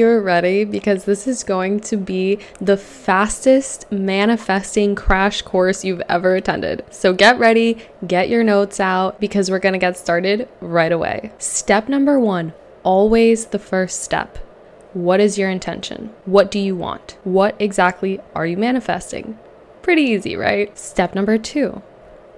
you're ready because this is going to be the fastest manifesting crash course you've ever attended. So get ready, get your notes out because we're going to get started right away. Step number one always the first step. What is your intention? What do you want? What exactly are you manifesting? Pretty easy, right? Step number two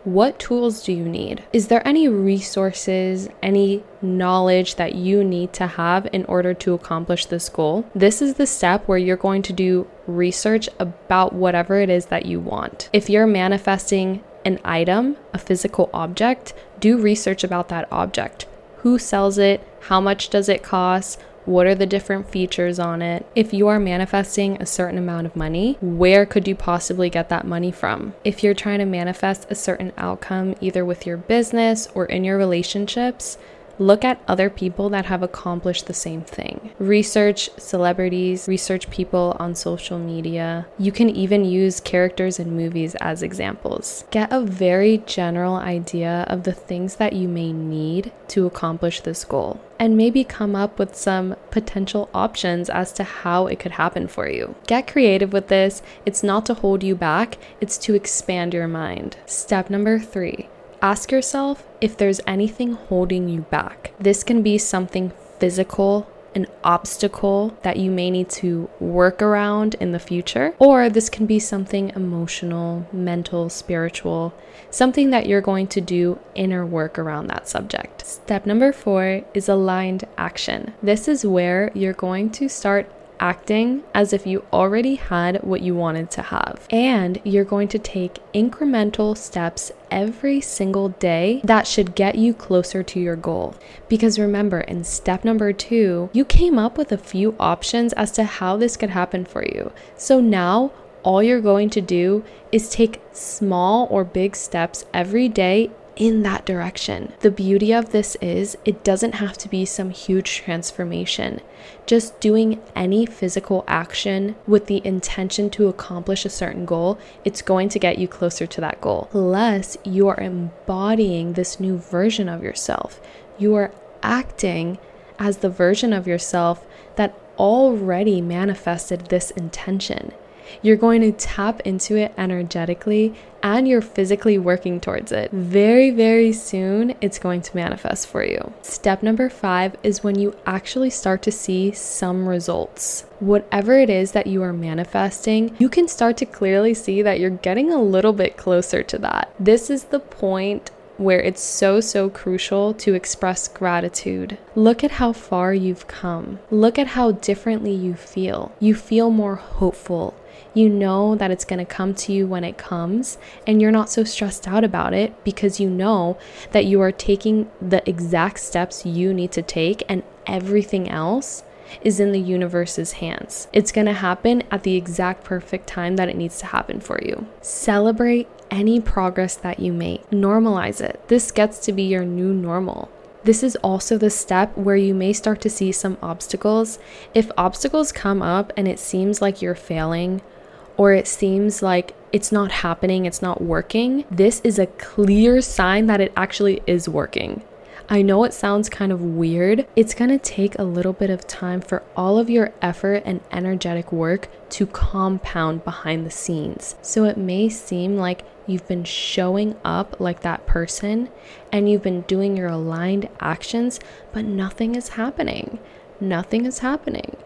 what tools do you need? Is there any resources, any knowledge that you need to have in order to accomplish this goal? This is the step where you're going to do research about whatever it is that you want. If you're manifesting an item, a physical object, do research about that object. Who sells it? How much does it cost? What are the different features on it? If you are manifesting a certain amount of money, where could you possibly get that money from? If you're trying to manifest a certain outcome, either with your business or in your relationships, Look at other people that have accomplished the same thing. Research celebrities, research people on social media. You can even use characters in movies as examples. Get a very general idea of the things that you may need to accomplish this goal and maybe come up with some potential options as to how it could happen for you. Get creative with this. It's not to hold you back, it's to expand your mind. Step number three Ask yourself if there's anything holding you back. This can be something physical, an obstacle that you may need to work around in the future, or this can be something emotional, mental, spiritual, something that you're going to do inner work around that subject. Step number four is aligned action. This is where you're going to start acting as if you already had what you wanted to have. And you're going to take incremental steps every single day that should get you closer to your goal. Because remember, in step number two, you came up with a few options as to how this could happen for you. So now, all you're going to do is take small or big steps every day in that direction. The beauty of this is it doesn't have to be some huge transformation. Just doing any physical action with the intention to accomplish a certain goal, it's going to get you closer to that goal. Plus, you are embodying this new version of yourself. You are acting as the version of yourself that already manifested this intention. You're going to tap into it energetically and you're physically working towards it. Very, very soon, it's going to manifest for you. Step number five is when you actually start to see some results. Whatever it is that you are manifesting, you can start to clearly see that you're getting a little bit closer to that. This is the point where it's so, so crucial to express gratitude. Look at how far you've come. Look at how differently you feel. You feel more hopeful. You know that it's going to come to you when it comes, and you're not so stressed out about it because you know that you are taking the exact steps you need to take, and everything else is in the universe's hands. It's going to happen at the exact perfect time that it needs to happen for you. Celebrate any progress that you make, normalize it. This gets to be your new normal. This is also the step where you may start to see some obstacles. If obstacles come up and it seems like you're failing, or it seems like it's not happening, it's not working, this is a clear sign that it actually is working. I know it sounds kind of weird. It's gonna take a little bit of time for all of your effort and energetic work to compound behind the scenes. So it may seem like you've been showing up like that person and you've been doing your aligned actions, but nothing is happening. Nothing is happening.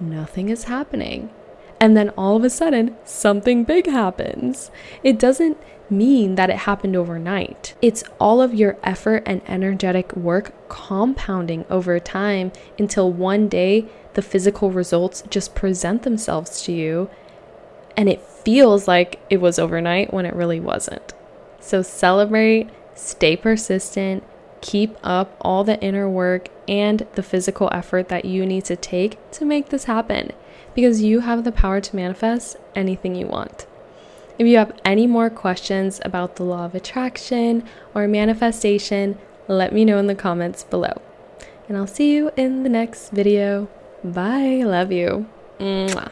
Nothing is happening and then all of a sudden something big happens. It doesn't mean that it happened overnight. It's all of your effort and energetic work compounding over time until one day the physical results just present themselves to you and it feels like it was overnight when it really wasn't. So celebrate, stay persistent, keep up all the inner work and the physical effort that you need to take to make this happen because you have the power to manifest anything you want. If you have any more questions about the law of attraction or manifestation, let me know in the comments below. And I'll see you in the next video. Bye. Love you. Mwah.